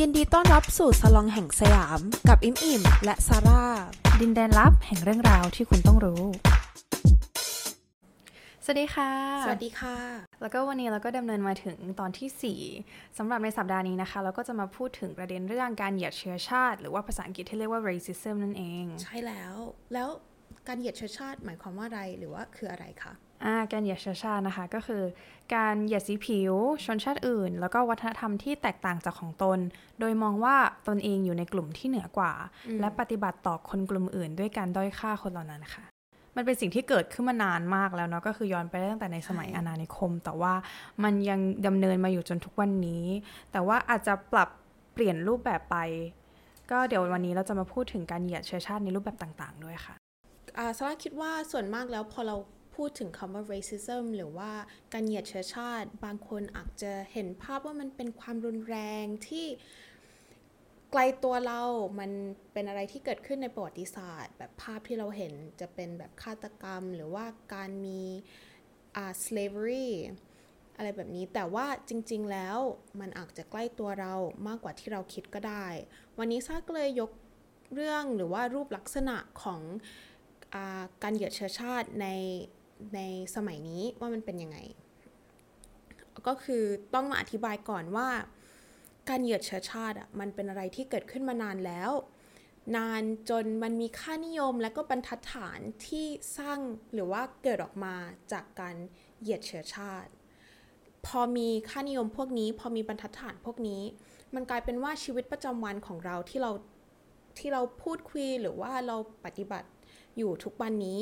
ยินดีต้อนรับสู่สลองแห่งสยาม กับอิมอิมและซาร่า ดินแดนลับแห่งเรื่องราวที่คุณต้องรู้ สวัสดีค่ะ สวัสดีค่ะ แล้วก็วันนี้เราก็ดำเนินมาถึงตอนที่ 4สำหรับในสัปดาห์นี้นะคะ เราก็จะมาพูดถึงประเด็นเรื่องการเหยียดเชื้อชาติ หรือว่าภาษาอังกฤษที่เรียกว่า racism นั่นเอง ใช่แล้ว แล้วการเหยียดเชื้อชาติหมายความว่าอะไรหรือว่าคืออะไรคะอ่า การเหยียดเชื้อชาตินะคะ ก็คือ การเหยียดสีผิวชนชาติอื่น แล้วก็วัฒนธรรมที่แตกต่างจากของตน โดยมองว่าตนเองอยู่ในกลุ่มที่เหนือกว่า และปฏิบัติต่อคนกลุ่มอื่น ด้วยการด้อยค่าคนเหล่านั้นค่ะ มันเป็นสิ่งที่เกิดขึ้นมานานมากแล้วเนาะก็คือย้อนไปตั้งแต่ในสมัยใช่อาณานิคม แต่ว่ามันยังดำเนินมาอยู่จนทุกวันนี้ แต่ว่าอาจจะปรับเปลี่ยนรูปแบบไป ก็เดี๋ยววันนี้เราจะมาพูดถึงการเหยียดเชื้อชาติในรูปแบบต่าง ๆ ด้วยค่ะอ่าซาร่าคิดว่าส่วนมากแล้วพอเรา พูดถึงคำว่า racism หรือว่าการเหยียดเชื้อชาติ บางคนอาจจะเห็นภาพว่ามันเป็นความรุนแรงที่ไกลตัวเรา มันเป็นอะไรที่เกิดขึ้นในประวัติศาสตร์ แบบภาพที่เราเห็นจะเป็นแบบฆาตกรรม หรือว่าการมีอ่า slavery อะไรแบบนี้แต่ว่าจริงๆแล้วมันอาจจะใกล้ตัวเรามากกว่าที่เราคิดก็ได้ วันนี้ซาก็เลยยกเรื่องหรือว่ารูปลักษณะของอการเหยียดเชื้อชาติใน ในสมัยนี้ว่ามันเป็นยังไง ก็คือต้องมาอธิบายก่อนว่า การเหยียดเชื้อชาติอะมันเป็นอะไรที่เกิดขึ้นมานานแล้ว นานจนมันมีค่านิยมและก็บรรทัดฐานที่สร้างหรือว่าเกิดออกมาจากการเหยียดเชื้อชาติ พอมีค่านิยมพวกนี้ พอมีบรรทัดฐานพวกนี้ มันกลายเป็นว่าชีวิตประจำวันของเราที่เราที่เราพูดคุยหรือว่าเราปฏิบัติอยู่ทุกวันนี้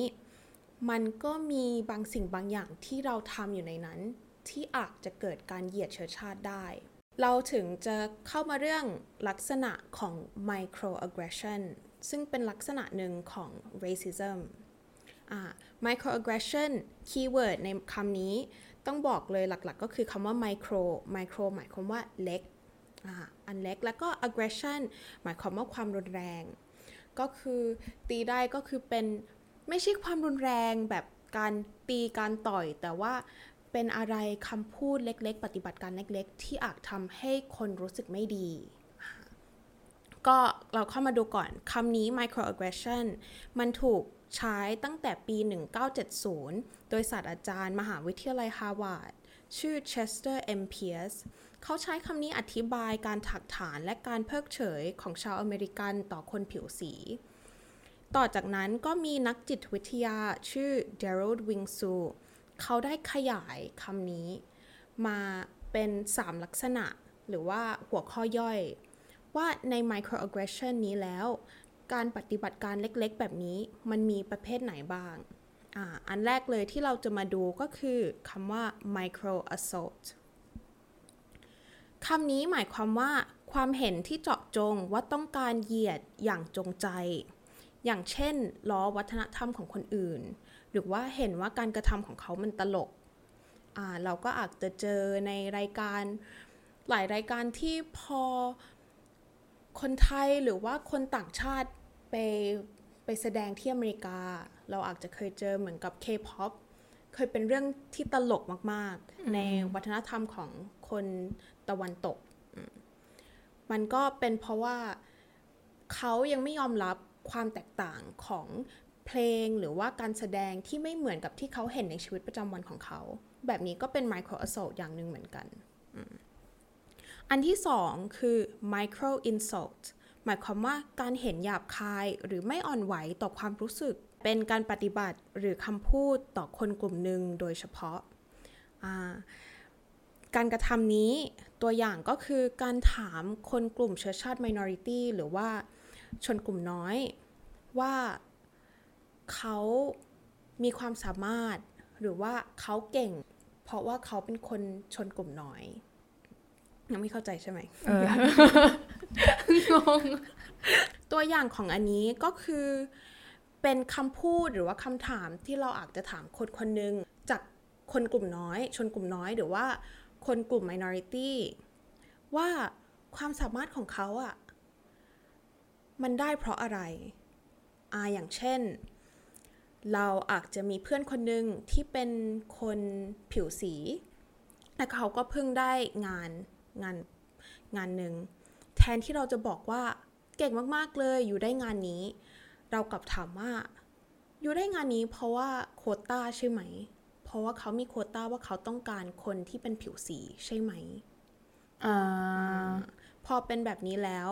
มันก็มีบางสิ่งบางอย่างที่เราทำอยู่ในนั้น ที่อาจจะเกิดการเหยียดเชื้อชาติได้ เราถึงจะเข้ามาเรื่องลักษณะของ microaggression ซึ่งเป็นลักษณะหนึ่งของ racism microaggression keyword ในคำนี้ต้องบอกเลยหลักๆ ก็คือคำว่า micro micro หมายความว่าเล็กออันเล็กแล้วก็ aggression หมายความว่าความรุนแรง ก็คือตีได้ก็คือเป็น ไม่ใช่ความรุนแรงแบบการตีการต่อย แต่ว่าเป็นอะไรคำพูดเล็ก ๆ ปฏิบัติการเล็ก ๆ ที่อาจทำให้คนรู้สึกไม่ดี ก็เราเข้ามาดูก่อนคำนี้ microaggression มันถูกใช้ตั้งแต่ปี 1970 โดยศาสตราจารย์มหาวิทยาลัยฮาร์วาร์ดชื่อ Chester M. Pierce เขาใช้คำนี้อธิบายการถากถางและการเพิกเฉยของชาวอเมริกันต่อคนผิวสี ต่อจากนั้นก็มีนักจิตวิทยาชื่อ Derald Wing Sue เขาได้ขยายคำนี้ มาเป็น 3 ลักษณะ หรือว่าหัวข้อย่อย ว่าใน microaggression นี้แล้ว การปฏิบัติการเล็กๆ แบบนี้มันมีประเภทไหนบ้างอ,าอันแรกเลยที่เราจะมาดูก็คือคำว่า micro assault คำนี้หมายความว่าความเห็นที่เจาะจงว่าต้องการเหยียดอย่างจงใจ อย่างเช่นล้อวัฒนธรรมของคนอื่น หรือว่าเห็นว่าการกระทำของเขามันตลกอ่าเราก็อาจจะเจอในรายการหลายรายการที่พอคนไทยหรือว่าคนต่างชาติไปไปแสดงที่อเมริกา เราอาจจะเคยเจอเหมือนกับ K-POP เคยเป็นเรื่องที่ตลกมาก ๆ ในวัฒนธรรมของคนตะวันตกอืมมันก็เป็นเพราะว่าเขายังไม่ยอมรับ ความแตกต่างของเพลงหรือว่าการแสดงที่ไม่เหมือนกับที่เขาเห็นในชีวิตประจำวันของเขา แบบนี้ก็เป็น micro assault อย่างหนึ่งเหมือนกัน อันที่สองคือ micro insult หมายความว่าการเห็นหยาบคายหรือไม่อ่อนไหวต่อความรู้สึก เป็นการปฏิบัติหรือคำพูดต่อคนกลุ่มหนึ่งโดยเฉพาะาการกระทำนี้ตัวอย่างก็คือการถามคนกลุ่มเชื้อชาติ minority หรือว่า ชนกลุ่มน้อยว่าเขามีความสามารถหรือว่าเขาเก่ง เพราะว่าเขาเป็นคนชนกลุ่มน้อยยังไม่เข้าใจใช่ไหมเอองง ตัวอย่างของอันนี้ก็คือเป็นคำพูดหรือว่าคำถามที่เราอาจจะถามคนคนหนึ่งจากคนกลุ่มน้อย ชนกลุ่มน้อยหรือว่าคนกลุ่ม minority ว่าความสามารถของเขาอะ่ะ มันได้เพราะอะไรอ่าอย่างเช่น เราอาจจะมีเพื่อนคนหนึ่งที่เป็นคนผิวสีและเขาก็เพิ่งได้งานงานงานหนึ่งแททนที่เราจะบอกว่าเก่งมากๆเลยอยู่ได้งานนี้ เรากลับถามว่า อยู่ได้งานนี้เพราะว่าโควต้าใช่ไหม เพราะว่าเขามีโควต้าว่าเขาต้องการคนที่เป็นผิวสีใช่ไหมอ่าพอเป็นแบบนี้แล้ว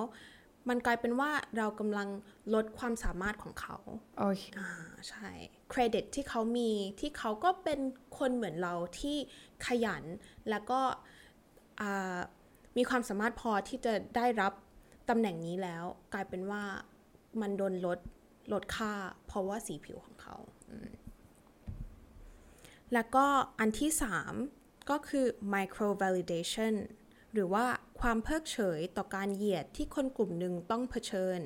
มันกลายเป็นว่าเรากำลังลดความสามารถของเขาโอเคอ่าใช่เครดิตที่เขามีที่เขาก็เป็นคนเหมือนเราที่ขยัน แล้วก็อ่ามีความสามารถพอที่จะได้รับตำแหน่งนี้แล้ว กลายเป็นว่ามันโดนลดลดค่า เพราะว่าสีผิวของเขาอืมแล้วก็อันที่สามก็คือ micro validation หรือว่า ความเพิกเฉยต่อการเหยียดที่คนกลุ่มหนึ่งต้องเผชิญ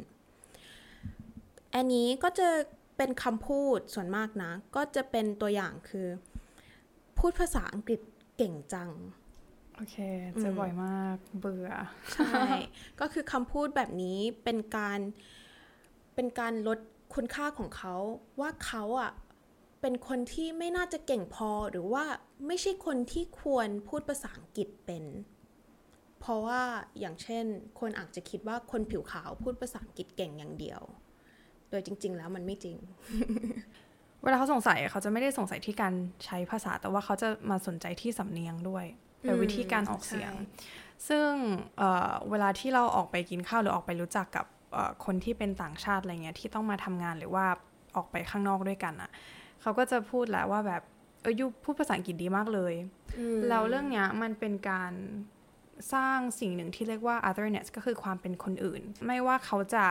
อันนี้ก็จะเป็นคำพูดส่วนมากนะ ก็จะเป็นตัวอย่างคือ พูดภาษาอังกฤษเก่งจัง โอเคเจอบ่อยมากเบื่อ ใช่ ก็คือคำพูดแบบนี้เป็นการเป็นการลดคุณค่าของเขา ว่าเขาอะเป็นคนที่ไม่น่าจะเก่งพอหรือว่าไม่ใช่คนที่ควรพูดภาษาอังกฤษเป็น เพราะว่าอย่างเช่น คนอาจจะคิดว่าคนผิวขาวพูดภาษาอังกฤษเก่งอย่างเดียว โดยจริง ๆ แล้วมันไม่จริง เวลาเขาสงสัยเขาจะไม่ได้สงสัยที่การใช้ภาษาแต่ว่าเขาจะมาสนใจที่สำเนียงด้วยเป็นวิธีการออกเสียงใช่ซึ่งเอ่อเวลาที่เราออกไปกินข้าวหรือออกไปรู้จักกับเอ่อคนที่เป็นต่างชาติอะไรเงี้ยที่ต้องมาทำงานหรือว่าออกไปข้างนอกด้วยกันอะเขาก็จะพูดแหละว่าแบบเออยูพูดภาษาอังกฤษดีมากเลย แล้วเรื่องเนี้ยมันเป็นการ สร้างสิ่งหนึ่งที่เรียกว่า otherness ก็คือความเป็นคนอื่น ไม่ว่าเขาจะ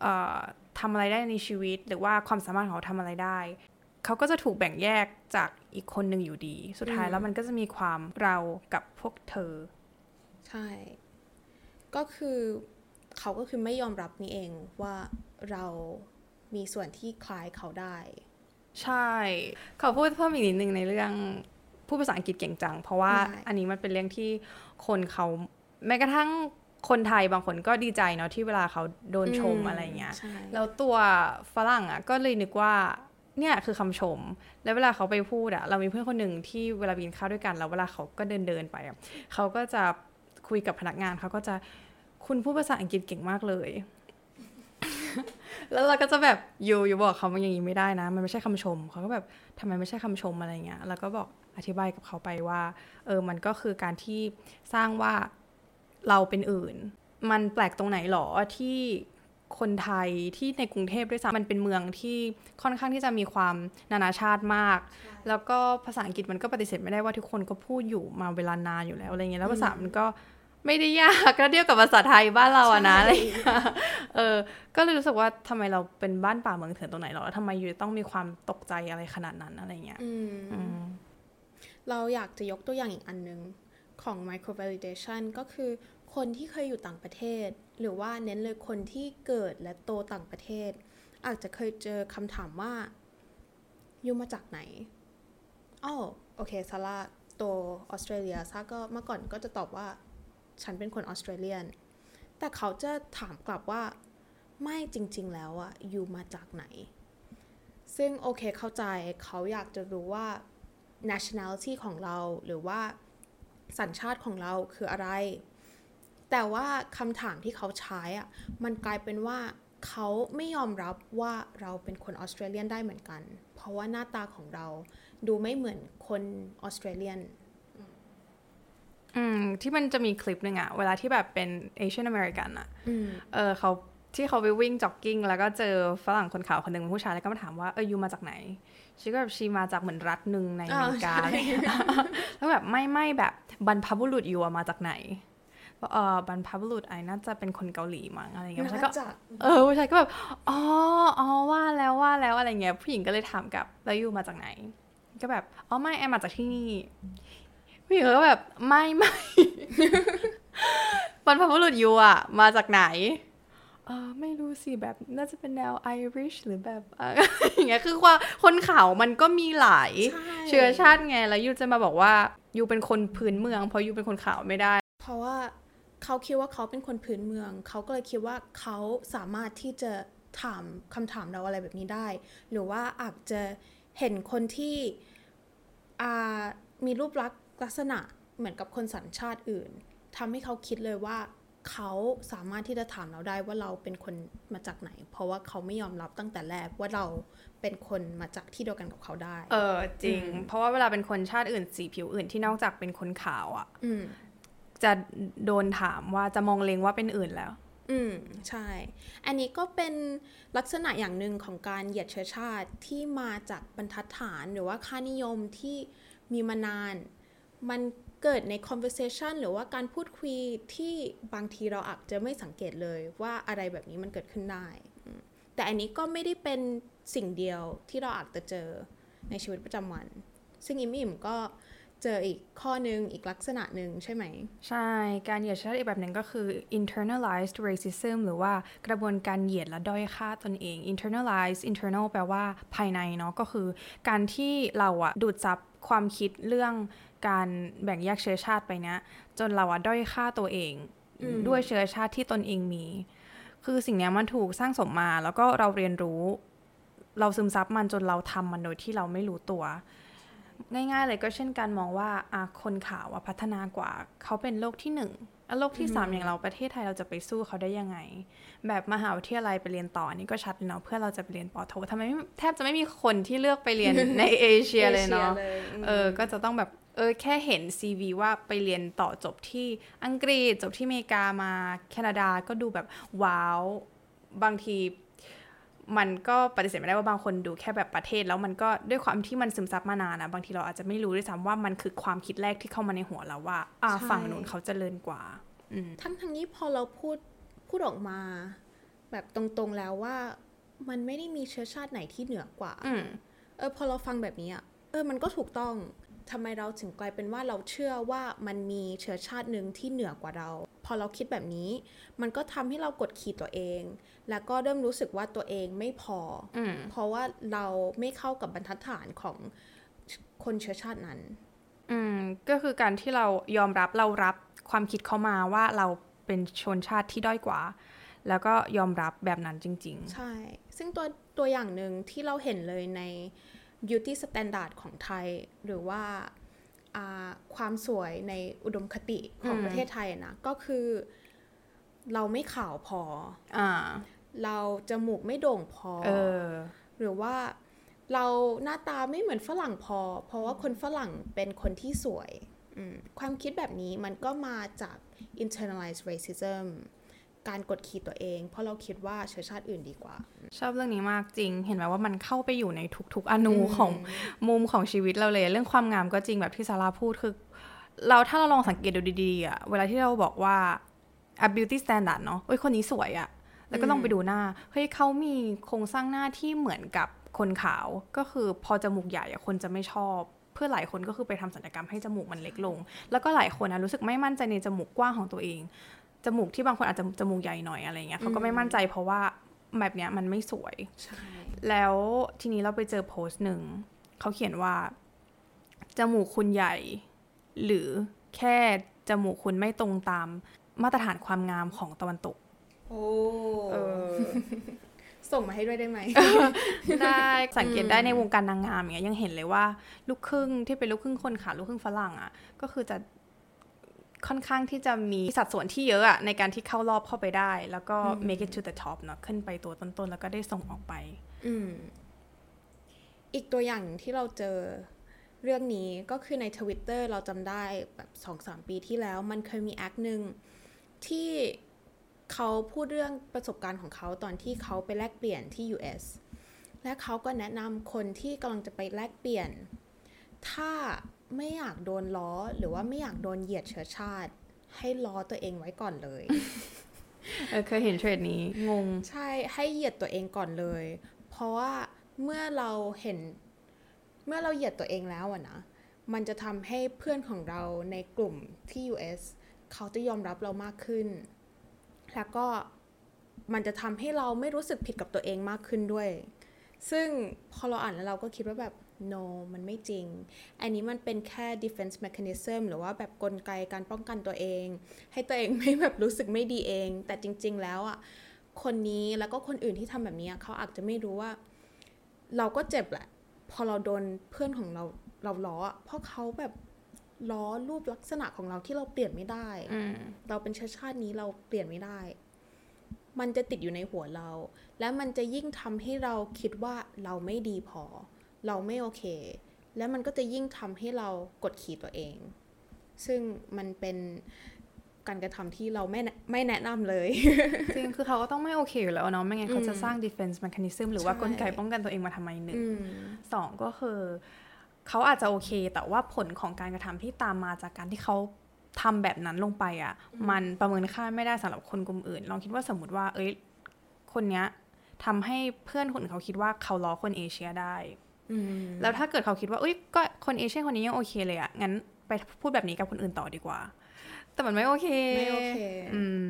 เอ่อทำอะไรได้ในชีวิต หรือว่าความสามารถของเขาทำอะไรได้ เขาก็จะถูกแบ่งแยกจากอีกคนหนึ่งอยู่ดี สุดท้ายแล้วมันก็จะมีความเรากับพวกเธอ ใช่ ก็คือเขาก็คือไม่ยอมรับนี่เองว่าเรามีส่วนที่คล้ายเขาได้ ใช่ขอพูดเพิ่มอีกนิดนึงในเรื่อง พูดภาษาอังกฤษเก่งจัง เพราะว่าได้อันนี้มันเป็นเรื่องที่คนเขาแม้กระทั่งคนไทยบางคนก็ดีใจเนาะที่เวลาเขาโดนชมอะไรเงี้ยใช่แล้วตัวฝรั่งอะก็เลยนึกว่าเนี่ยคือคำชม แล้วเวลาเขาไปพูดอะเรามีเพื่อนคนหนึ่งที่เวลาไปกินข้าวด้วยกัน แล้วเวลาเขาก็เดินเดินๆไปอะเขาก็จะคุยกับพนักงานเขาก็จะคุณพูดภาษาอังกฤษเก่งมากเลย แล้วเราก็จะแบบอยู่อยู่บอกเขาว่าอย่างนี้ไม่ได้นะ มันไม่ใช่คำชมเขาก็แบบทำไมไม่ใช่คำชมอะไรเงี้ยแล้วก็บอกอธิบายกับเขาไปว่า เออมันก็คือการที่สร้างว่าเราเป็นอื่น มันแปลกตรงไหนหรอที่คนไทยที่ในกรุงเทพด้วยซ้ำมันเป็นเมืองที่ค่อนข้างที่จะมีความนานาชาติมาก แล้วก็ภาษาอังกฤษมันก็ปฏิเสธไม่ได้ว่าทุกคนก็พูดอยู่มาเวลานานอยู่แล้วอะไรเงี้ยแล้วภาษามันก็ ไม่ได้ยากก็เทียบกับภาษาไทยบ้านเราอะนะอะไรเงี้ยเออ ก็เลยรู้สึกว่าทำไมเราเป็นบ้านป่าเมืองเถื่อนตรงไหนหรอแล้วทำไมอยู่ต้องมีความตกใจอะไรขนาดนั้นอะไรเงี้ยอืมอืมเราอยากจะยกตัวอย่างอีกอันหนึ่งของ micro validation ก็คือคนที่เคยอยู่ต่างประเทศ หรือว่าเน้นเลยคนที่เกิดและโตต่างประเทศ อาจจะเคยเจอคำถามว่าอยู่มาจากไหนอ้อโอเคซาร่าโตออสเตรเลียซาก็เมื่อก่อนก็จะตอบว่า ฉันเป็นคนออสเตรเลียน แต่เขาจะถามกลับว่า ไม่จริง ๆ แล้วอะอยู่มาจากไหน ซึ่งโอเคเข้าใจเขาอยากจะรู้ว่า nationality ของเราหรือว่าสัญชาติของเราคืออะไร แต่ว่าคำถามที่เขาใช้อะมันกลายเป็นว่าเขาไม่ยอมรับว่าเราเป็นคนออสเตรเลียนได้เหมือนกัน เพราะว่าหน้าตาของเราดูไม่เหมือนคนออสเตรเลียน อืมที่มันจะมีคลิปหนึ่งอะเวลาที่แบบเป็นเอเชียนอเมริกันอะอืมเออเขาที่เขาไปวิ่งจ็อกกิ้ง แล้วก็เจอฝรั่งคนขาวคนหนึ่งเป็นผู้ชายแล้วก็มาถามว่าเออยูมาจากไหนชีก็แบบชีมาจากเหมือนรัฐหนึ่งในอเมริกาอ่าใช่อะไรอย่างเงี้ยแล้วแบบไม่ไม่แบบบรรพบุรุษยูอะมาจากไหนบอกเออบรรพบุรุษไอ้น่าจะเป็นคนเกาหลีมั้งอะไรอย่างเงี้ยผู้ชายก็น่าจะเออผู้ชายก็แบบอ๋ออ๋อว่าแล้วว่าแล้วอะไรเงี้ยผู้หญิงก็เลยถามกลับแล้วยูมาจากไหน ก็แบบอ๋อไม่แอมมาจากที่นี่ ผู้หญิงก็แบบไม่ไม่บรรพบุรุษยูอะมาจากไหนเออไม่รู้สิแบบน่าจะเป็นแนวไอริชหรือแบบเอออย่างเงี้ยคือว่าคนขาวมันก็มีหลายใช่เชื้อชาติไงแล้วยูจะมาบอกว่ายูเป็นคนพื้นเมือง เพราะยูเป็นคนขาวไม่ได้ เพราะว่าเขาคิดว่าเขาเป็นคนพื้นเมือง เขาก็เลยคิดว่าเขาสามารถที่จะถามคำถามเราอะไรแบบนี้ได้ หรือว่าอาจจะเห็นคนที่อ่ามีรูปลักษณ์ ลักษณะเหมือนกับคนสัญชาติอื่นทำให้เขาคิดเลยว่าเขาสามารถที่จะถามเราได้ว่าเราเป็นคนมาจากไหน เพราะว่าเขาไม่ยอมรับตั้งแต่แรกว่าเราเป็นคนมาจากที่เดียวกันกับเขาได้ เออจริง เพราะว่าเวลาเป็นคนชาติอื่นสีผิวอื่นที่นอกจากเป็นคนขาวอะ่ะอืมจะโดนถามว่าจะมองเลงว่าเป็นอื่นแล้ว อืมใช่ อันนี้ก็เป็นลักษณะอย่างหนึ่งของการเหยียดเชื้อชาติที่มาจากบรรทัดฐานหรือว่าค่านิยมที่มีมานาน มันเกิดใน conversation หรือว่าการพูดคุยที่บางทีเราอาจจะไม่สังเกตเลยว่าอะไรแบบนี้มันเกิดขึ้นได้ แต่อันนี้ก็ไม่ได้เป็นสิ่งเดียวที่เราอาจจะเจอในชีวิตประจำวัน ซึ่งอิมอิมก็ เจออีกข้อหนึ่งอีกลักษณะหนึ่งใช่ไหม ใช่ การเหยียดเชื้อชาติอีกแบบหนึ่งก็คือ internalized racism หรือว่ากระบวนการเหยียดและด้อยค่าตนเอง internalize internal แปลว่าภายในเนาะก็คือ การที่เราอะดูดซับความคิดเรื่องการแบ่งแยกเชื้อชาติไปเนี้ยจนเราอะด้อยค่าตัวเองอืมด้วยเชื้อชาติที่ตนเองมี คือสิ่งเนี้ยมันถูกสร้างสมมาแล้วก็เราเรียนรู้ เราซึมซับมันจนเราทำมันโดยที่เราไม่รู้ตัว ง่ายๆเลยก็เช่นการมองว่าอะคนขาวอะพัฒนากว่า เขาเป็นโลกที่หนึ่งแล้วโลกที่สามอย่างเราประเทศไทยเราจะไปสู้เขาได้ยังไง แบบมหาวิทยาลัยไปเรียนต่ออันนี่ก็ชัดเลยเนาะเพื่อนเราจะไปเรียนปอโททำไมไม่แทบจะไม่มีคนที่เลือกไปเรียนในเอเชียเลยเนาะเอชียมเออก็จะต้องแบบเออแค่เห็น CV ว่าไปเรียนต่อจบที่อังกฤษจบที่อเมริกามาแคนาดาก็ดูแบบว้าวบางที มันก็ปฏิเสธไม่ได้ว่าบางคนดูแค่แบบประเทศ แล้วมันก็ด้วยความที่มันซึมซับมานานนะบางทีเราอาจจะไม่รู้ด้วยซ้ำว่ามันคือความคิดแรกที่เข้ามาในหัวเราว่าอ่าใช่ฝั่งนู้นเขาเจริญกว่าอืมทั้งทั้งนี้พอเราพูดพูดออกมา แบบตรงๆแล้วว่า มันไม่ได้มีเชื้อชาติไหนที่เหนือกว่าอืมเออพอเราฟังแบบนี้อะเออมันก็ถูกต้อง ทำไมเราถึงกลายเป็นว่าเราเชื่อว่ามันมีเชื้อชาติหนึ่งที่เหนือกว่าเรา พอเราคิดแบบนี้ มันก็ทำให้เรากดขี่ตัวเอง แล้วก็เริ่มรู้สึกว่าตัวเองไม่พออมเพราะว่าเราไม่เข้ากับบรรทัดฐานของคนเชื้อชาตินั้น อืมก็คือการที่เรายอมรับเรารับความคิดเขามาว่าเราเป็นชนชาติที่ด้อยกว่า แล้วก็ยอมรับแบบนั้นจริง ๆ ใช่ ซึ่งตัวตัวอย่างหนึ่งที่เราเห็นเลยใน beauty standard ของไทย หรือว่าอ่าความสวยในอุดมคติของอืมประเทศไทยอะนะ ก็คือเราไม่ขาวพออ่าเราจมูกไม่โด่งพอเออ หรือว่าเราหน้าตาไม่เหมือนฝรั่งพอ เพราะว่าคนฝรั่งเป็นคนที่สวยอืมความคิดแบบนี้มันก็มาจาก internalized racism การกดขี่ตัวเอง เพราะเราคิดว่าเชื้อชาติอื่นดีกว่า ชอบเรื่องนี้มากจริง เห็นไหมว่ามันเข้าไปอยู่ในทุกๆอนูอืมของมุมของชีวิตเราเลย เรื่องความงามก็จริงแบบที่ซาร่าพูดคือ เราถ้าเราลองสังเกตดูดีๆอะเวลาที่เราบอกว่า a beauty standard เนาะเอ้ยคนนี้สวยอะแล้วก็ลองไปดูหน้าเฮ้ยเขามีโครงสร้างหน้าที่เหมือนกับคนขาวก็คือพอจมูกใหญ่อะคนจะไม่ชอบเพื่อหลายคนก็คือไปทำศัลยกรรมให้จมูกมันเล็กลง แล้วก็หลายคนนะรู้สึกไม่มั่นใจในจมูกกว้างของตัวเอง จมูกที่บางคนอาจจะจมูกใหญ่หน่อยอะไรเงี้ยเขาก็ไม่มั่นใจเพราะว่าแบบเนี้ยมันไม่สวยใช่แล้วทีนี้เราไปเจอโพสต์หนึ่ง เขาเขียนว่า จมูกคุณใหญ่ หรือแค่จมูกคุณไม่ตรงตามมาตรฐานความงามของตะวันตก โอ้เออส่งมาให้ด้วยได้ไหม ได้สังเกตได้ในวงการนางงามอย่างเงี้ยยังเห็นเลยว่า ลูกครึ่งที่เป็นลูกครึ่งคนขาวลูกครึ่งฝรั่งอะ ก็คือจะ ค่อนข้างที่จะมีสัดส่วนที่เยอะอะในการที่เข้ารอบเข้าไปได้ แล้วก็ make it to the top เนาะขึ้นไปตัวต้นๆ แล้วก็ได้ส่งออกไปอืมอีกตัวอย่างหนึ่งที่เราเจอเรื่องนี้ก็คือในทวิตเตอร์เราจำได้แบบสองสามปีที่แล้วมันเคยมีแอคหนึ่งที่เขาพูดเรื่องประสบการณ์ของเขาตอนที่เขาไปแลกเปลี่ยนที่ US และเขาก็แนะนำคนที่กำลังจะไปแลกเปลี่ยน ถ้า ไม่อยากโดนล้อ หรือว่าไม่อยากโดนเหยียดเชื้อชาติ ให้ล้อตัวเองไว้ก่อนเลย เออเคยเห็นเทรดนี้ งง ใช่ให้เหยียดตัวเองก่อนเลย เพราะว่าเมื่อเราเห็น เมื่อเราเหยียดตัวเองแล้วอะนะมันจะทำให้เพื่อนของเราในกลุ่มที่ US เขาจะยอมรับเรามากขึ้น แล้วก็มันจะทำให้เราไม่รู้สึกผิดกับตัวเองมากขึ้นด้วย ซึ่งพอเราอ่านแล้วเราก็คิดว่าแบบ no มันไม่จริง อันนี้มันเป็นแค่ defense mechanism หรือว่าแบบกลไกการป้องกันตัวเอง ให้ตัวเองไม่แบบรู้สึกไม่ดีเอง แต่จริง ๆ แล้วอะ คนนี้แล้วก็คนอื่นที่ทำแบบนี้อะเขาอาจจะไม่รู้ว่า เราก็เจ็บแหละ พอเราโดนเพื่อนของเราเราล้ออะเพราะเขาแบบล้อรูปลักษณะของเราที่เราเปลี่ยนไม่ได้อืมเราเป็นเชื้อชาตินี้เราเปลี่ยนไม่ได้ มันจะติดอยู่ในหัวเรา และมันจะยิ่งทำให้เราคิดว่าเราไม่ดีพอ เราไม่โอเค และมันก็จะยิ่งทำให้เรากดขี่ตัวเอง ซึ่งมันเป็นการกระทำที่เราไม่แนะไม่แนะนำเลย จริง คือเขาก็ต้องไม่โอเคอยู่แล้วเนาะไม่งั้นเขาจะอืมสร้าง defense mechanism หรือว่าใช่กลไกป้องกันตัวเองมาทำไมหนึ่งอืมสองก็คือ เขาอาจจะโอเค แต่ว่าผลของการกระทำที่ตามมาจากการที่เขาทำแบบนั้นลงไปอะ่ะ มันประเมินค่าไม่ได้สำหรับคนกลุ่มอื่น ลองคิดว่าสมมติว่า เอ้ย คนเนี้ยทำให้เพื่อนคนอื่นเขาคิดว่าเขาล้อคนเอเชียได้อืม แล้วถ้าเกิดเขาคิดว่าเอ้ยก็คนเอเชียคนนี้ยังโอเคเลยอะ่ะงั้นไปพูดแบบนี้กับคนอื่นต่อดีกว่า แต่มันไม่โอเคไม่โอเคอืม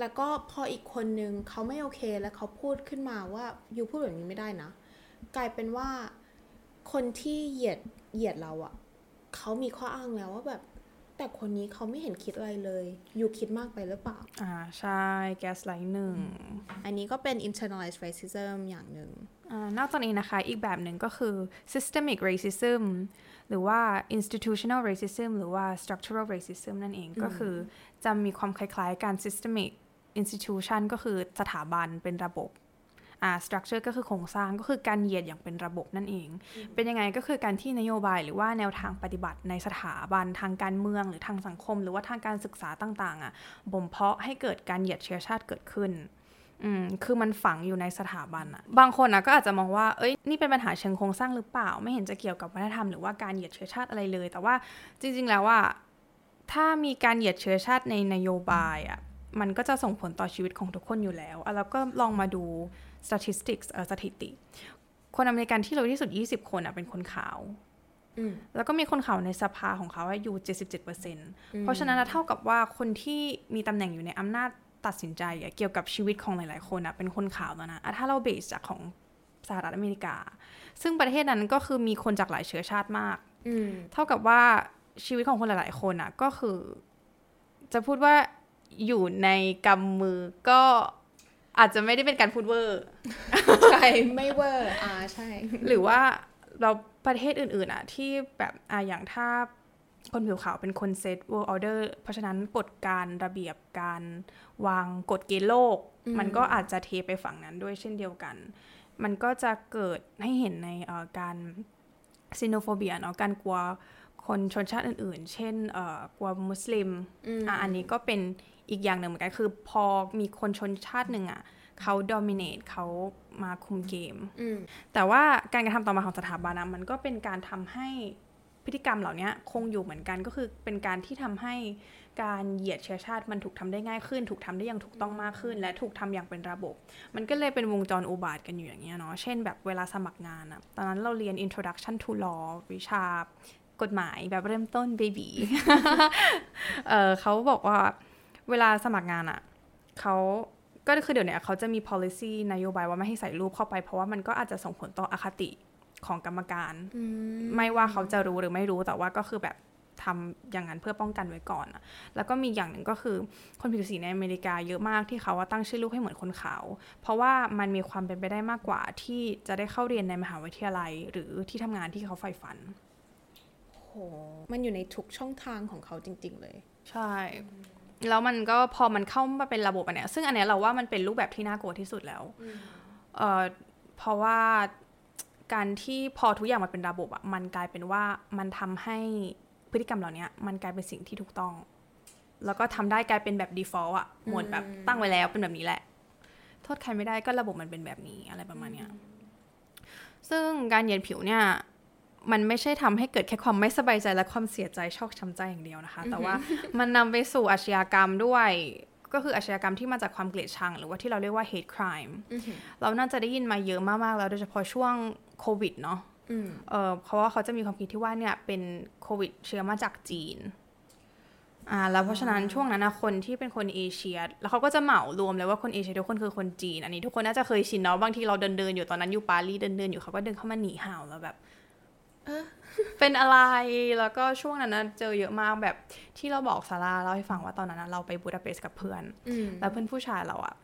แล้วก็พออีกคนนึงเขาไม่โอเคแล้วเขาพูดขึ้นมาว่าอยู่พูดแบบนี้ไม่ได้นะ กลายเป็นว่าคนที่เหยียดเหยียดเราอะเขามีข้ออ้างแล้วว่าแบบ แต่คนนี้เขาไม่เห็นคิดอะไรเลย อยู่คิดมากไปหรือเปล่า อ่า ใช่ แกสไลท์หนึ่ง อันนี้ก็เป็น internalized racism อย่างหนึ่งอ่านอกจากนี้นะคะ อีกแบบหนึ่งก็คือ systemic racism หรือว่า institutional racism หรือว่า structural racism นั่นเองก็คือจะมีความคล้ายๆกัน systemic institution ก็คือสถาบันเป็นระบบ อ่า structure ก็คือโครงสร้างก็คือการเหยียดอย่างเป็นระบบนั่นเอง เป็นยังไงก็คือการที่นโยบายหรือว่าแนวทางปฏิบัติในสถาบันทางการเมืองหรือทางสังคม หรือว่าทางการศึกษาต่างๆอะบ่มเพาะให้เกิดการเหยียดเชื้อชาติเกิดขึ้นอืมคือมันฝังอยู่ในสถาบันอะบางคนนะก็อาจจะมองว่า เอ้ย นี่เป็นปัญหาเชิงโครงสร้างหรือเปล่า ไม่เห็นจะเกี่ยวกับวัฒนธรรมหรือว่าการเหยียดเชื้อชาติอะไรเลย แต่ว่าจริง ๆ แล้วว่า ถ้ามีการเหยียดเชื้อชาติในนโยบายอะมันก็จะส่งผลต่อชีวิตของทุกคนอยู่แล้วอะแล้วก็ลองมาดู statistics เออสถิติ คนอเมริกันที่รวยที่สุด 20 คนอะเป็นคนขาวอืมแล้วก็มีคนขาวในสภาของเขาอะอยู่ 77%เพราะฉะนั้นอะเท่ากับว่าคนที่มีตำแหน่งอยู่ในอำนาจตัดสินใจอะเกี่ยวกับชีวิตของหลายๆ คนอะเป็นคนขาวแล้วนะอะถ้าเราเบสจากของสหรัฐอเมริกา ซึ่งประเทศนั้นก็คือมีคนจากหลายเชื้อชาติมากอืมเท่ากับว่าชีวิตของคนหลาย ๆ คนอะก็คือ จะพูดว่าอยู่ในกำมือก็ อาจจะไม่ได้เป็นการพูดเวอร์ใช่ไม่เวอร์อ่าใช่ หรือว่าเราประเทศอื่นๆอะที่แบบอะอย่างถ้าคนผิวขาวเป็นคนเซต world order เพราะฉะนั้นกฎการระเบียบการวางกฎเกณฑ์โลก มันก็อาจจะเทไปฝั่งนั้นด้วยเช่นเดียวกัน มันก็จะเกิดให้เห็นในเอ่อการซีโนโฟเบียเนาะการกลัวคนชนชาติอื่นๆ เช่นเอ่อกลัวมุสลิมอืมอะอันนี้ก็เป็น อีกอย่างหนึ่งเหมือนกันคือพอมีคนชนชาติหนึ่งอะเขาด o มิ n a t e เขามาคุมเกมอืมแต่ว่าการกระทำต่อมาของสถาบันนะมันก็เป็นการทำให้พฤติกรรมเหล่านี้คงอยู่เหมือนกันก็คือเป็นการที่ทำให้การเหยียดเชื้อชาติมันถูกทำได้ง่ายขึ้น ถูกทำได้อย่างถูกต้องมากขึ้น และถูกทำอย่างเป็นระบบ มันก็เลยเป็นวงจรอุบาทกันอยู่อย่างเงี้ยเนาะเช่นแบบเวลาสมัครงานอะตอนนั้นเราเรียน introduction to law วิชากฎหมายแบบเริ่มต้น baby เออเขาบอกว่า เวลาสมัครงานอะเขาก็คือเดี๋ยวเนี้ยเขาจะมี policy นโยบายว่าไม่ให้ใส่รูปเข้าไป เพราะว่ามันก็อาจจะส่งผลต่ออคติของกรรมการอืมไม่ว่าเขาจะรู้หรือไม่รู้แต่ว่าก็คือแบบทำอย่างนั้นเพื่อป้องกันไว้ก่อนอะแล้วก็มีอย่างหนึ่งก็คือคนผิวสีในอเมริกาเยอะมากที่เขาว่าตั้งชื่อลูกให้เหมือนคนขาว เพราะว่ามันมีความเป็นไปได้มากกว่าที่จะได้เข้าเรียนในมหาวิทยาลัย หรือที่ทำงานที่เขาใฝ่ฝันโหมันอยู่ในทุกช่องทางของเขาจริง ๆ เลย ใช่ แล้วมันก็พอมันเข้ามาเป็นระบบอันเนี้ยซึ่งอันเนี้ยเราว่ามันเป็นรูปแบบที่น่ากลัวที่สุดแล้วเอ่อเพราะว่าการที่พอทุกอย่างมันเป็นระบบอะมันกลายเป็นว่ามันทำให้พฤติกรรมเหล่านี้มันกลายเป็นสิ่งที่ถูกต้อง แล้วก็ทำได้กลายเป็นแบบ default อะหมดแบบตั้งไว้แล้วเป็นแบบนี้แหละ โทษใครไม่ได้ก็ระบบมันเป็นแบบนี้อะไรประมาณเนี้ยซึ่งการเหยียดผิวเนี่ย มันไม่ใช่ทำให้เกิดแค่ความไม่สบายใจและความเสียใจชอกช้ำใจอย่างเดียวนะคะ แต่ว่ามันนำไปสู่อาชญากรรมด้วย ก็คืออาชญากรรมที่มาจากความเกลียดชัง หรือว่าที่เราเรียกว่า hate crime เราน่าจะได้ยินมาเยอะมากๆแล้วโดยเฉพาะช่วงโควิดเนาะอืมเออเพราะว่าเขาจะมีความคิดที่ว่าเนี่ยเป็นโควิดเชื้อมาจากจีนอ่าแล้วเพราะฉะนั้นช่วงนั้นนะคนที่เป็นคนเอเชีย แล้วเขาก็จะเหมารวมเลยว่าคนเอเชียทุกคนคือคนจีน อันนี้ทุกคนน่าจะเคยชินเนาะบางทีเราเดินเดินๆอยู่ตอนนั้นอยู่ปารีสเดินเดินๆอยู่เขาก็เดินเข้ามาหนีห่าวแล้วแบบ เออเป็นอะไรแล้วก็ช่วงนั้นนะเจอเยอะมากแบบที่เราบอกซาร่าเล่าให้ฟังว่าตอนนั้นนะเราไปบูดาเปสต์กับเพื่อนอืมแล้วเพื่อนผู้ชายเราอะ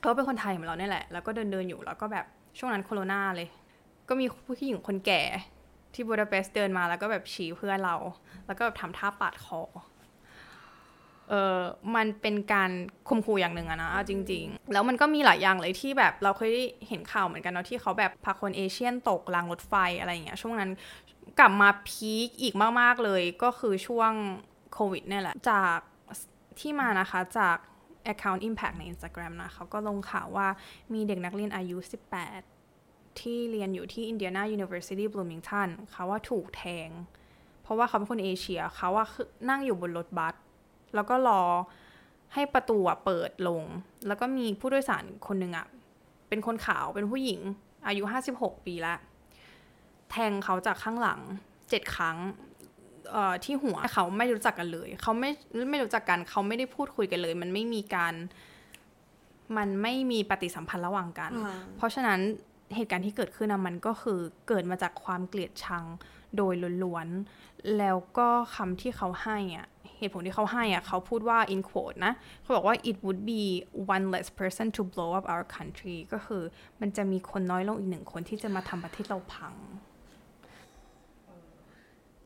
เขาเป็นคนไทยเหมือนเราเนี่ยแหละ แล้วก็เดินเดินๆอยู่แล้วก็แบบช่วงนั้นโคโรนาเลย ก็มีผู้หญิงคนแก่ที่บูดาเปสต์เดินมาแล้วก็แบบชี้เพื่อนเรา แล้วก็แบบทำท่าปาดคอ เออมันเป็นการข่มขู่อย่างหนึ่งอะนะเอาจริง ๆ แล้วมันก็มีหลายอย่างเลยที่แบบเราเคยได้เห็นข่าวเหมือนกันเนาะที่เขาแบบพาคนเอเชียนตกรางรถไฟอะไรอย่างเงี้ยช่วงนั้นกลับมาพีคอีกมากๆเลยก็คือช่วงโควิดเนี่ยแหละ จากที่มานะคะจาก Account Impact ใน Instagram นะเขาก็ลงข่าวว่ามีเด็กนักเรียนอายุ 18 ที่เรียนอยู่ที่ Indiana University Bloomington เขาว่าถูกแทง เพราะว่าเขาเป็นคนเอเชียเขาว่าคือนั่งอยู่บนรถบัส แล้วก็รอให้ประตูอะเปิดลง แล้วก็มีผู้โดยสารคนหนึ่งอะเป็นคนขาวเป็นผู้หญิง อายุ56ปีแล้วแทงเขาจากข้างหลังเจ็ดครั้งเอ่อที่หัวเขาไม่รู้จักกันเลย เขาไม่ไม่รู้จักกันเขาไม่ได้พูดคุยกันเลย มันไม่มีการมันไม่มีปฏิสัมพันธ์ระหว่างกันอ่าเพราะฉะนั้นเหตุการณ์ที่เกิดขึ้นนะมันก็คือเกิดมาจากความเกลียดชังโดยล้วนๆแล้วก็คำที่เขาให้อะ เหตุผลที่เขาให้อะเขาพูดว่า in quote นะเขาบอกว่า it would be one less person to blow up our country ก็คือมันจะมีคนน้อยลงอีกหนึ่งคนที่จะมาทำประเทศเราพัง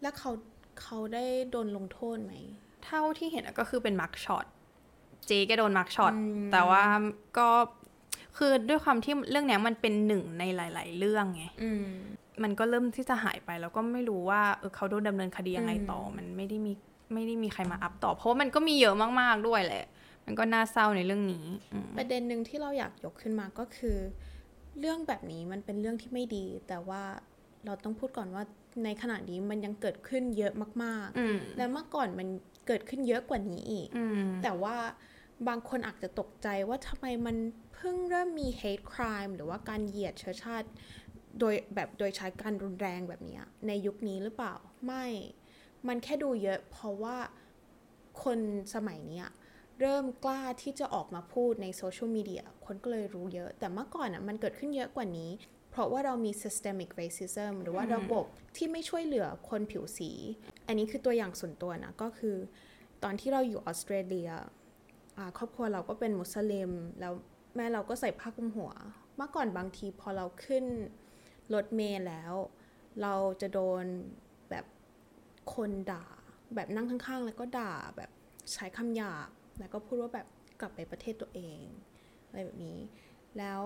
แล้วเขาเขาได้โดนลงโทษไหม เท่าที่เห็นอะก็คือเป็น mugshotเจแกโดน mugshot แต่ว่าก็คือด้วยความที่เรื่องเนี้ยมันเป็นหนึ่งในหลาย ๆ เรื่องไงอืมมันก็เริ่มที่จะหายไปแล้วก็ไม่รู้ว่าเออเขาโดนดำเนินคดียังไงต่ออมันไม่ได้มี ไม่ได้มีใครมา up ต่อ เพราะว่ามันก็มีเยอะมากๆด้วยแหละ มันก็น่าเศร้าในเรื่องนี้อืมประเด็นหนึ่งที่เราอยากยกขึ้นมาก็คือ เรื่องแบบนี้มันเป็นเรื่องที่ไม่ดี แต่ว่าเราต้องพูดก่อนว่าในขณะนี้มันยังเกิดขึ้นเยอะมากอืมๆและเมื่อก่อนมันเกิดขึ้นเยอะกว่านี้อีกอืมแต่ว่าบางคนอาจจะตกใจว่าทำไมมันเพิ่งเริ่มมี hate crime หรือว่าการเหยียดเชื้อชาติ โดยแบบโดยใช้การรุนแรงแบบเนี้ยในยุคนี้หรือเปล่า ไม่ มันแค่ดูเยอะเพราะว่าคนสมัยนี้เริ่มกล้าที่จะออกมาพูดในโซเชียลมีเดียคนก็เลยรู้เยอะ แต่เมื่อก่อนอะมันเกิดขึ้นเยอะกว่านี้ เพราะว่าเรามี systemic racism หรือว่าระบบที่ไม่ช่วยเหลือคนผิวสี อันนี้คือตัวอย่างส่วนตัวนะ ก็คือตอนที่เราอยู่ออสเตรเลียครอบครัวเราก็เป็นมุสลิม แล้วแม่เราก็ใส่ผ้าคลุมหัว เมื่อก่อนบางทีพอเราขึ้นรถเมล์แล้ว เราจะโดน คนด่า แบบนั่งข้างๆ แล้วก็ด่าแบบใช้คำหยาบแล้วก็พูดว่าแบบกลับไปประเทศตัวเองอะไรแบบนี้ แล้ว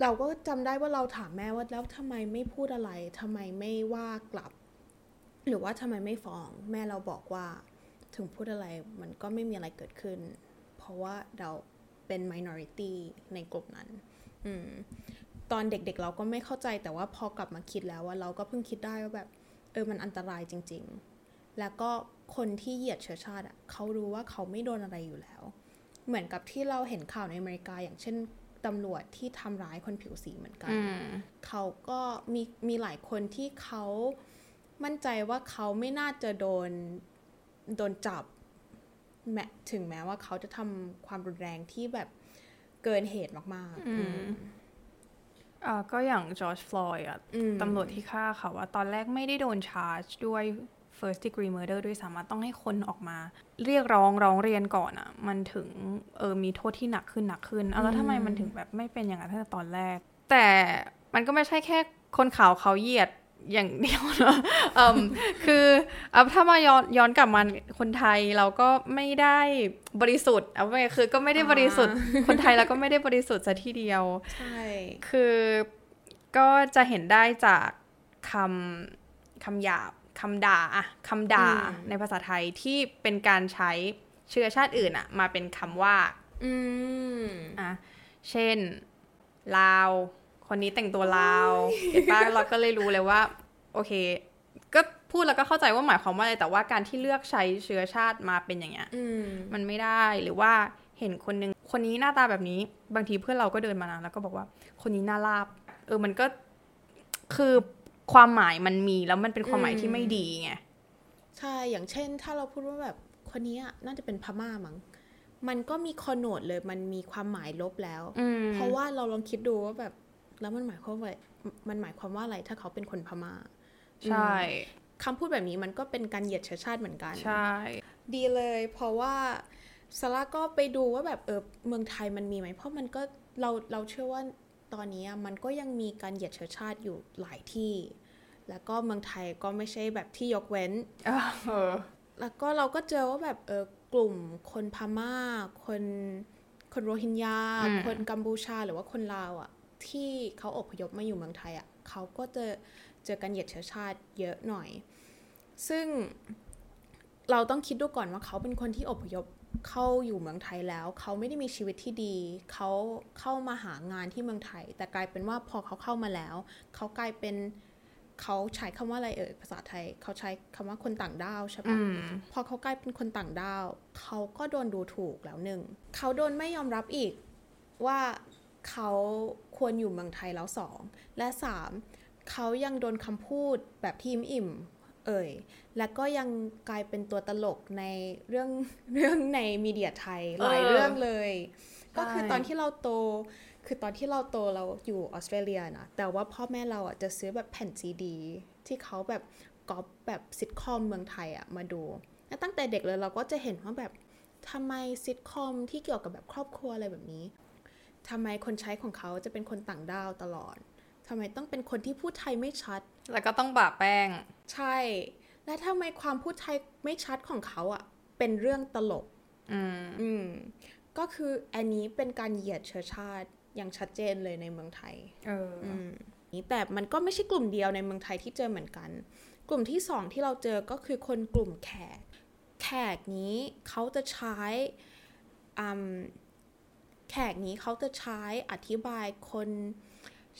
เราก็จำได้ว่าเราถามแม่ว่าแล้วทำไมไม่พูดอะไรทำไมไม่ว่ากลับ หรือว่าทำไมไม่ฟ้อง แม่เราบอกว่าถึงพูดอะไรมันก็ไม่มีอะไรเกิดขึ้น เพราะว่าเราเป็น minority ในกลุ่มนั้นอืมตอนเด็กๆเราก็ไม่เข้าใจแต่ว่าพอกลับมาคิดแล้วว่าเราก็เพิ่งคิดได้ว่าแบบ ออมันอันตรายจริง ๆ แล้วก็คนที่เหยียดเชื้อชาติอะเขารู้ว่าเขาไม่โดนอะไรอยู่แล้ว เหมือนกับที่เราเห็นข่าวในอเมริกาอย่างเช่นตำรวจที่ทำร้ายคนผิวสีเหมือนกันอืมเขาก็มีมีหลายคนที่เขามั่นใจว่าเขาไม่น่าจะโดนโดนจับแม้ถึงแม้ว่าเขาจะทำความรุนแรงที่แบบเกินเหตุมากๆอืมอ่า ก็อย่างจอร์จฟลอยด์อะอืมตำรวจที่ฆ่าเขาว่าตอนแรกไม่ได้โดนชาร์จด้วย first degree murder ด้วยซ้ำอะต้องให้คนออกมา เรียกร้องร้องเรียนก่อนอะมันถึงเออมีโทษที่หนักขึ้นหนักขึ้นเอาแล้วทำไมมันถึงแบบไม่เป็นอย่างนั้นตั้งแต่ตอนแรก แต่มันก็ไม่ใช่แค่คนขาวเขาเหยียด อย่างเดียวนะเอิ่มคือเอาถ้ามาย้อนย้อนกลับมาคนไทยเราก็ไม่ได้บริสุทธิ์เอาไว้คือก็ไม่ได้บริสุทธิ์คนไทยเราก็ไม่ได้บริสุทธิ์ซะทีเดียว ใช่ คือก็จะเห็นได้จากคำคำหยาบคำด่าอะคำด่าในภาษาไทยที่เป็นการใช้เชื้อชาติอื่นอะมาเป็นคำว่า อืมอะเช่น ลาว คนนี้แต่งตัวลาวเห็นปะเราก็เลยรู้เลยว่า โอเค ก็พูดแล้วก็เข้าใจว่าหมายความว่าอะไรแต่ว่าการที่เลือกใช้เชื้อชาติมาเป็นอย่างเงี้ยอืมมันไม่ได้หรือว่าเห็นคนนึงคนนี้หน้าตาแบบนี้ บางทีเพื่อนเราก็เดินมานะแล้วก็บอกว่า คนนี้หน้าลาบ เออมันก็คือความหมายมันมีแล้วมันเป็นความหมายที่ไม่ดีไงใช่อย่างเช่น ถ้าเราพูดว่าแบบคนนี้อะน่าจะเป็นพม่ามั้งมันก็มีคอนโนดเลย มันมีความหมายลบแล้วอืมเพราะว่าเราลองคิดดูว่าแบบ แล้วมันหมายความว่ามันหมายความว่าอะไรถ้าเขาเป็นคนพม่าใช่คำพูดแบบนี้มันก็เป็นการเหยียดเชื้อชาติเหมือนกัน ใช่ ดีเลยเพราะว่าซาร่าก็ไปดูว่าแบบเออเมืองไทยมันมีไหมเพราะมันก็เราเราเชื่อว่าตตอนนี้อะมันก็ยังมีการเหยียดเชื้อชาติอยู่หลายที่ แล้วก็เมืองไทยก็ไม่ใช่แบบที่ยกเว้นเออแล้วก็เราก็เจอว่าแบบเออกลุ่มคนพม่า คนคนโรฮิงญาอืมคนกัมพูชาหรือว่าคนลาวอะ ที่เขาอพยพมาอยู่เมืองไทยอะเขาก็จะเจอการเหยียดเชื้อชาติเยอะหน่อย ซึ่งเราต้องคิดดูก่อนว่าเขาเป็นคนที่อพยพเข้าอยู่เมืองไทยแล้ว เขาไม่ได้มีชีวิตที่ดี เขาเข้ามาหางานที่เมืองไทย แต่กลายเป็นว่าพอเขาเข้ามาแล้ว เขากลายเป็นเขาใช้คำว่าอะไรเอ่ยภาษาไทย เขาใช้คำว่าคนต่างด้าวใช่ปะอืมพอเขากลายเป็นคนต่างด้าว เขาก็โดนดูถูกแล้วหนึ่งเขาโดนไม่ยอมรับอีกว่า เขาควรอยู่เมืองไทยแล้วสองและสามเขายังโดนคำพูดแบบที่อิ่มอิ่ม เอ่ย และก็ยังกลายเป็นตัวตลกในเรื่องเรื่องในมีเดียไทยหลายเออเรื่องเลย ก็คือใช่ตอนที่เราโต คือตอนที่เราโตเราอยู่ออสเตรเลียนะแต่ว่าพ่อแม่เราอะจะซื้อแบบแผ่นซีดี ที่เขาแบบก๊อปแบบซิทคอมเมืองไทยอะมาดูแล้วตั้งแต่เด็กเลยเราก็จะเห็นว่าแบบทำไมซิทคอมที่เกี่ยวกับแบบครอบครัวอะไรแบบนี้ ทำไมคนใช้ของเขาจะเป็นคนต่างด้าวตลอดทำไมต้องเป็นคนที่พูดไทยไม่ชัด แล้วก็ต้องปะแป้ง ใช่ และทำไมความพูดไทยไม่ชัดของเขาอะ เป็นเรื่องตลก อืมอืมก็คืออันนี้เป็นการเหยียดเชื้อชาติอย่างชัดเจนเลยในเมืองไทย เออออืมนี่แต่มันก็ไม่ใช่กลุ่มเดียวในเมืองไทยที่เจอเหมือนกัน กลุ่มที่สองที่เราเจอก็คือคนกลุ่มแขก แขกนี้เขาจะใช้อืม แขกนี้เขาจะใช้อธิบายคน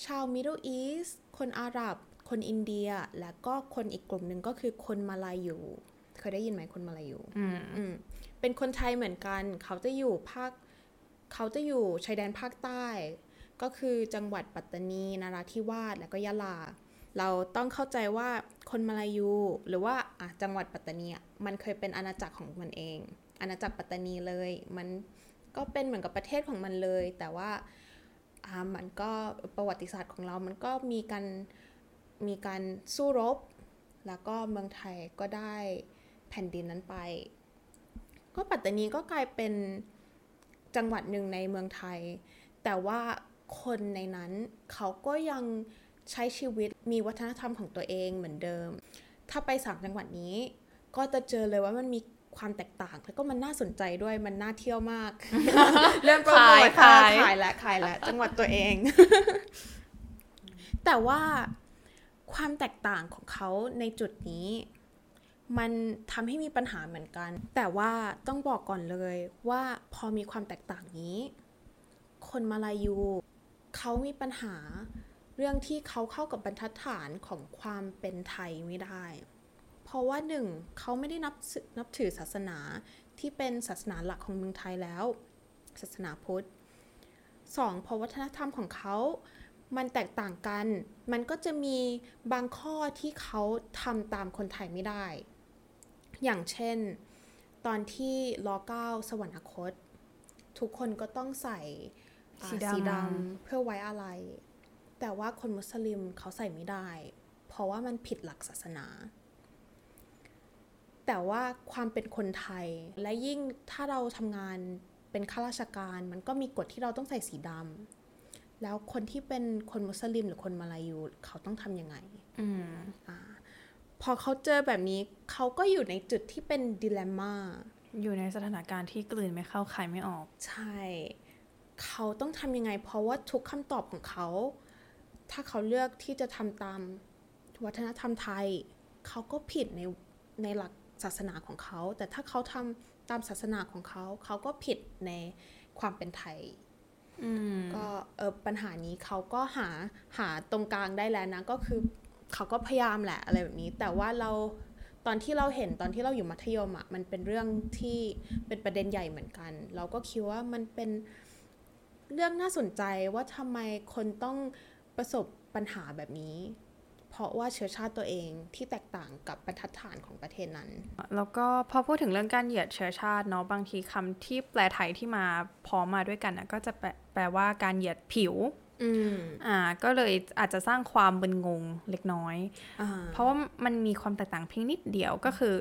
ชาว Middle East คนอาหรับ คนอินเดีย และก็คนอีกกลุ่มหนึ่งก็คือคนมาลายู เคยได้ยินไหมคนมาลายูอืมอืมเป็นคนไทยเหมือนกัน เขาจะอยู่ภาค เขาจะอยู่ชายแดนภาคใต้ ก็คือจังหวัดปัตตานี นาราธิวาส และก็ยะลา เราต้องเข้าใจว่าคนมาลายู หรือว่าอะจังหวัดปัตตานีอะมันเคยเป็นอาณาจักรของมันเอง อาณาจักรปัตตานีเลย มัน ก็เป็นเหมือนกับประเทศของมันเลย แต่ว่าอ่ามันก็ประวัติศาสตร์ของเรา มันก็มีการมีการสู้รบ แล้วก็เมืองไทยก็ได้แผ่นดินนั้นไป ก็ปัตตานีก็กลายเป็นจังหวัดหนึ่งในเมืองไทย แต่ว่าคนในนั้นเขาก็ยังใช้ชีวิตมีวัฒนธรรมของตัวเองเหมือนเดิม ถ้าไปสามจังหวัดนี้ ก็จะเจอเลยว่ามันมี ความแตกต่าง แล้วก็มันน่าสนใจด้วยมันน่าเที่ยวมาก เริ่มโปรโมทขายอะขายขายแล้วขายแล้วจังหวัดตัวเอง แต่ว่าความแตกต่างของเขาในจุดนี้ มันทำให้มีปัญหาเหมือนกัน แต่ว่าต้องบอกก่อนเลยว่าพอมีความแตกต่างนี้ คนมาลายูเขามีปัญหาเรื่องที่เขาเข้ากับบรรทัดฐานของความเป็นไทยไม่ได้เพ ราะว่าหนึ่งเขาไม่ได้นับสืนับถือศาสนาที่เป็นศาสนาหลักของเมืองไทยแล้ว ศาสนาพุทธสองเพราะวัฒนธรรมของเขามันแตกต่างกัน มันก็จะมีบางข้อที่เขาทำตามคนไทยไม่ได้ อย่างเช่น ตอนที่ลอเก้าสวรรคต ทุกคนก็ต้องใส่อ่าสีดำสีดำเพื่อไว้อะไร แต่ว่าคนมุสลิมเขาใส่ไม่ได้ เพราะว่ามันผิดหลักศาสนา แต่ว่าความเป็นคนไทย และยิ่งถ้าเราทำงานเป็นข้าราชการ มันก็มีกฎที่เราต้องใส่สีดำแล้วคนที่เป็นคนมุสลิมหรือคนมาลายูเขาต้องทำยังไงอืมอาพอเขาเจอแบบนี้เขาก็อยู่ในจุดที่เป็นดิเลมม่าอยู่ในสถานการณ์ที่กลืนไม่เข้าคายไม่ออก ใช่ เขาต้องทำยังไง เพราะว่าทุกคำตอบของเขา ถ้าเขาเลือกที่จะทำตามวัฒนธรรมไทย เขาก็ผิดในในหลัก ศาสนาของเขา แต่ถ้าเขาทำตามศาสนาของเขาเขาก็ผิดในความเป็นไทยอืมก็เออปัญหานี้เขาก็หาหาตรงกลางได้แล้วนะก็คือเขาก็พยายามแหละอะไรแบบนี้ แต่ว่าเราตอนที่เราเห็นตอนที่เราอยู่มัธยมอะ่ะมันเป็นเรื่องที่เป็นประเด็นใหญ่เหมือนกัน เราก็คิดว่ามันเป็นเรื่องน่าสนใจว่าทำไมคนต้องประสบปัญหาแบบนี้ เพราะว่าเชื้อชาติตัวเองที่แตกต่างกับบรรทัดฐานของประเทศนั้น แล้วก็พอพูดถึงเรื่องการเหยียดเชื้อชาติเนาะบางทีคำที่แปลไทยที่มาพร้อมมาด้วยกันนะก็จะแปลแปลว่าการเหยียดผิวอืมอ่าก็เลยอาจจะสร้างความมึนงงเล็กน้อยอ่าเพราะว่ามันมีความแตกต่างเพียงนิดเดียวก็คือ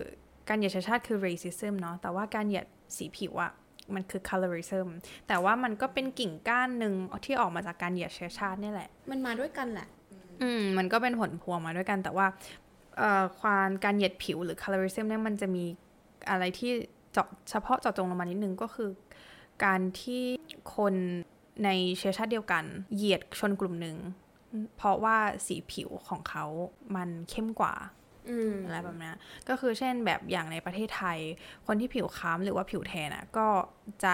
การเหยียดเชื้อชาติคือ racism เนาะแต่ว่าการเหยียดสีผิวอะมันคือ colorism แต่ว่ามันก็เป็นกิ่งก้านหนึ่งที่ออกมาจากการเหยียดเชื้อชาตินี่แหละ มันมาด้วยกันแหละ อืมมันก็เป็นผลพวงมาด้วยกันแต่ว่าเอ่อความการเหยียดผิวหรือ colorism เนี่ยมันจะมีอะไรที่เจาะเฉพาะเจาะจงลงมานิดนึงก็คือ การที่คนในเชื้อชาติเดียวกัน เหยียดชนกลุ่มหนึ่งเพราะว่าสีผิวของเขามันเข้มกว่า อืมอะไรแบบนี้ก็คือเช่นแบบอย่างในประเทศไทย คนที่ผิวคล้ำหรือว่าผิวแทนอะก็จะ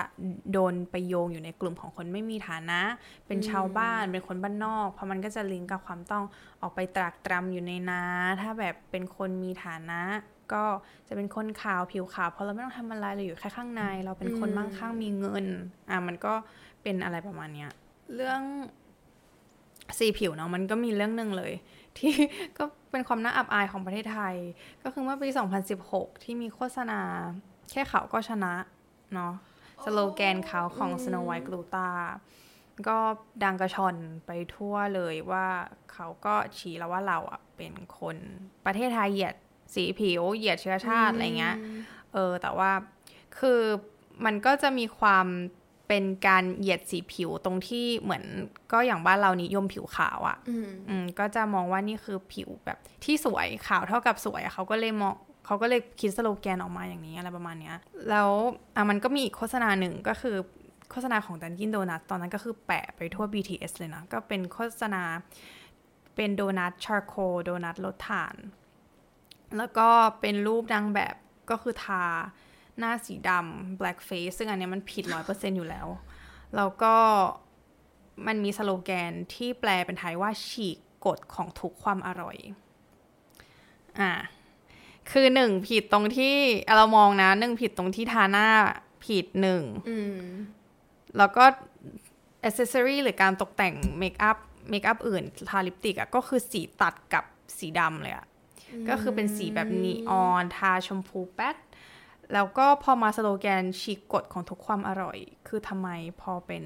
โดนไปโยงอยู่ในกลุ่มของคนไม่มีฐานะ เป็นชาวบ้านเป็นคนบ้านนอกเพราะมันก็จะลิงก์กับความต้องออกไปตรากตรำอยู่ในนาถ้าแบบเป็นคนมีฐานะก็จะเป็นคนขาวผิวขาวเพราะเราไม่ต้องทำอะไรเราอยู่แค่ข้างใน เราเป็นคนมั่งคั่งมีเงิน อะมันก็เป็นอะไรประมาณเนี้ย เรื่องสีผิวเนาะมันก็มีเรื่องหนึ่งเลย ที่ก็ เป็นความน่าอับอายของประเทศไทย ก็คือเมื่อปี 2016 ที่มีโฆษณา แค่เขาก็ชนะเนาะสโลแกนเขาของ Snow White Gluta ก็ดังกระชอนไปทั่วเลยว่าเขาก็ชี้แล้วว่าเราอะเป็นคนประเทศไทยเหยียดสีผิว เหยียดเชื้อชาติอะไรเงี้ย เออแต่ว่าคือมันก็จะมีความ เป็นการเหยียดสีผิวตรงที่เหมือนก็อย่างบ้านเรานิยมผิวขาวอะ่ะอืมอืมก็จะมองว่านี่คือผิวแบบที่สวยขาวเท่ากับสวยอะเขาก็เลยมองเขาก็เลยคิดสโลแกนออกมาอย่างนี้อะไรประมาณเนี้ย แล้วอะมันก็มีอีกโฆษณาหนึ่งก็คือโฆษณาของดันกินโดนัทตอนนั้นก็คือแปะไปทั่ว BTS เลยนะ ก็เป็นโฆษณาเป็นโดนัทชาร์โคโดนัทลดถ่าน แล้วก็เป็นรูปนางแบบก็คือทา หน้าสีดำ black face ซึ่งอันเนี้ยมันผิดร้อยเปอร์เซ็นอยู่แล้ว แล้วก็มันมีสโลแกนที่แปลเป็นไทยว่าฉีกกฎของทุกความอร่อย อ่า คือหนึ่งผิดตรงที่เรามองนะหนึ่งผิดตรงที่ทาหน้าผิดหนึ่งอืมแล้วก็อ c เซสซอรีหรือการตกแต่ง makeup makeup อื่นทาลิปสติกอะก็คือสีตัดกับสีดำเลยอะก็คือเป็นสีแบบนีออน ทาชมพูแป๊ด แล้วก็พอมาสโลแกนฉีกกฎของทุกความอร่อย คือทำไมพอเป็น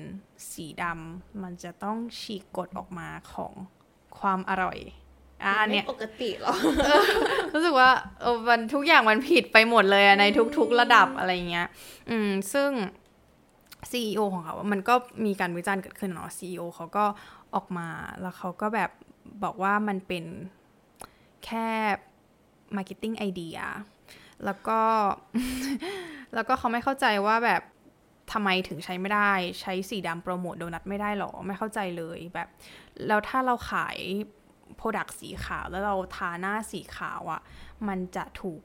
สีดำมันจะต้องฉีกกฎออกมาของความอร่อยอะอันเนี้ยไม่ปกติหรอรู้สึกว่าเออมันทุกอย่างมันผิดไปหมดเลยอะในทุก ๆ ระดับอะไรเงี้ย อืม ซึ่ง CEO ของเขา มันก็มีการวิจารณ์เกิดขึ้นเนาะ CEO เขาก็ออกมาแล้วเขาก็แบบบอกว่ามันเป็นแค่ marketing idea แล้วก็ แล้วก็เขาไม่เข้าใจว่าแบบทำไมถึงใช้ไม่ได้ใช้สีดำโปรโมทโดนัทไม่ได้หรอ ไม่เข้าใจเลยแบบ แล้วถ้าเราขายโปรดักต์สีขาวแล้วเราทาหน้าสีขาวอะ่ะ มันจะถูก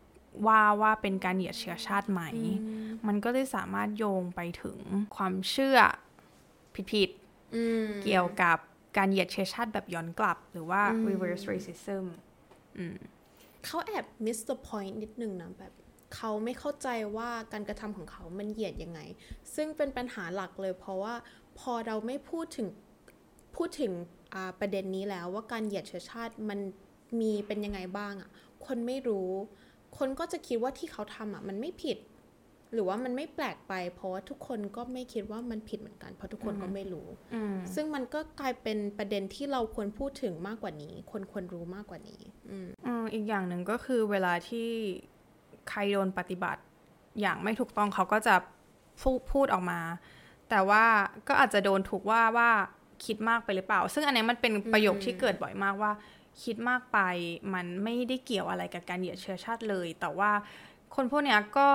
ว่าว่าเป็นการเหยียดเชื้อชาติไหม มันก็เลยสามารถโยงไปถึงความเชื่อผิดอืมๆเกี่ยวกับการเหยียดเชื้อชาติแบบย้อนกลับ หรือว่า reverse racism อืม เขาแอบ miss the point นิดนึงนะแบบเขาไม่เข้าใจว่าการกระทำของเขามันเหยียดยังไง ซึ่งเป็นปัญหาหลักเลย เพราะว่าพอเราไม่พูดถึงพูดถึงประเด็นนี้แล้วว่าการเหยียดเชื้อชาติมันมีเป็นยังไงบ้างอะ่ะคนไม่รู้ คนก็จะคิดว่าที่เขาทำอะมันไม่ผิด หรือว่ามันไม่แปลกไป เพราะว่าทุกคนก็ไม่คิดว่ามันผิดเหมือนกัน เพราะทุกคนก็ไม่รู้อืมซึ่งมันก็กลายเป็นประเด็นที่เราควรพูดถึงมากกว่านี้ คนควรรู้มากกว่านี้อืมอืมอีกอย่างหนึ่งก็คือเวลาที่ใครโดนปฏิบัติอย่างไม่ถูกต้องเขาก็จะพูพูดออกมา แต่ว่าก็อาจจะโดนถูกว่าว่าคิดมากไปหรือเปล่า ซึ่งอันนี้มันเป็นประโยคที่เกิดบ่อยมากว่า คิดมากไปมันไม่ได้เกี่ยวอะไรกับการเหยียดเชื้อชาติเลย แต่ว่าคนพวกเนี้ยก็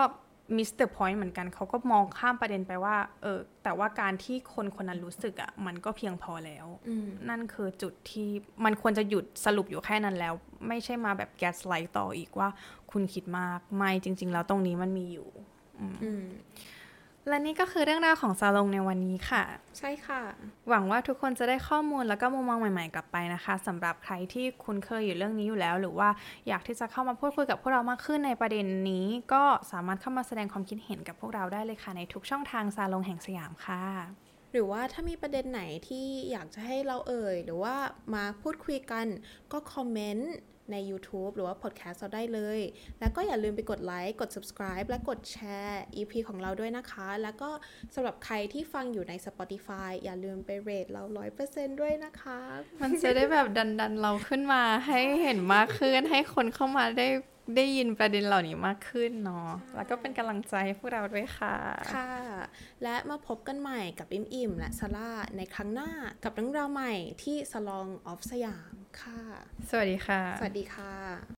miss the point เหมือนกันเขาก็มองข้ามประเด็นไปว่า เออแต่ว่าการที่คนคนนั้นรู้สึกอะ่ะ มันก็เพียงพอแล้วอืมนั่นคือจุดที่มันควรจะหยุดสรุปอยู่แค่นั้นแล้ว ไม่ใช่มาแบบแกสไลต์ต่ออีกว่า คุณคิดมาก ไม่จริง ๆ แล้วตรงนี้มันมีอยู่ อืม และนี่ก็คือเรื่องราวของซาลงในวันนี้ค่ะ ใช่ค่ะ หวังว่าทุกคนจะได้ข้อมูลแล้วก็มุมมองใหม่ ๆ กลับไปนะคะสำหรับใครที่คุ้นเคยอยู่เรื่องนี้อยู่แล้ว หรือว่าอยากที่จะเข้ามาพูดคุยกับพวกเรามากขึ้นในประเด็นนี้ ก็สามารถเข้ามาแสดงความคิดเห็นกับพวกเราได้เลยค่ะ ในทุกช่องทางซาลงแห่งสยามค่ะ หรือว่าถ้ามีประเด็นไหนที่อยากจะให้เราเอ่ย หรือว่ามาพูดคุยกันก็คอมเมนต์ ใน YouTube หรือว่าพอดแคสต์เราได้เลย แล้วก็อย่าลืมไปกดไลค์กด subscribe และกดแชร์ EP ของเราด้วยนะคะ แล้วก็สำหรับใครที่ฟังอยู่ใน Spotify อย่าลืมไปเรทเรา 100%ด้วยนะคะ มันจะได้แบบดันดันๆเราขึ้นมาให้เห็นมากขึ้นให้คนเข้ามาได้ ได้ยินประเด็นเหล่านี้มากขึ้นเนาะ แล้วก็เป็นกำลังใจให้พวกเราด้วยค่ะ ค่ะ และมาพบกันใหม่กับอิมอิมและซาร่าในครั้งหน้ากับเรื่องราวใหม่ที่ Salon of สยามค่ะ สวัสดีค่ะ สวัสดีค่ะ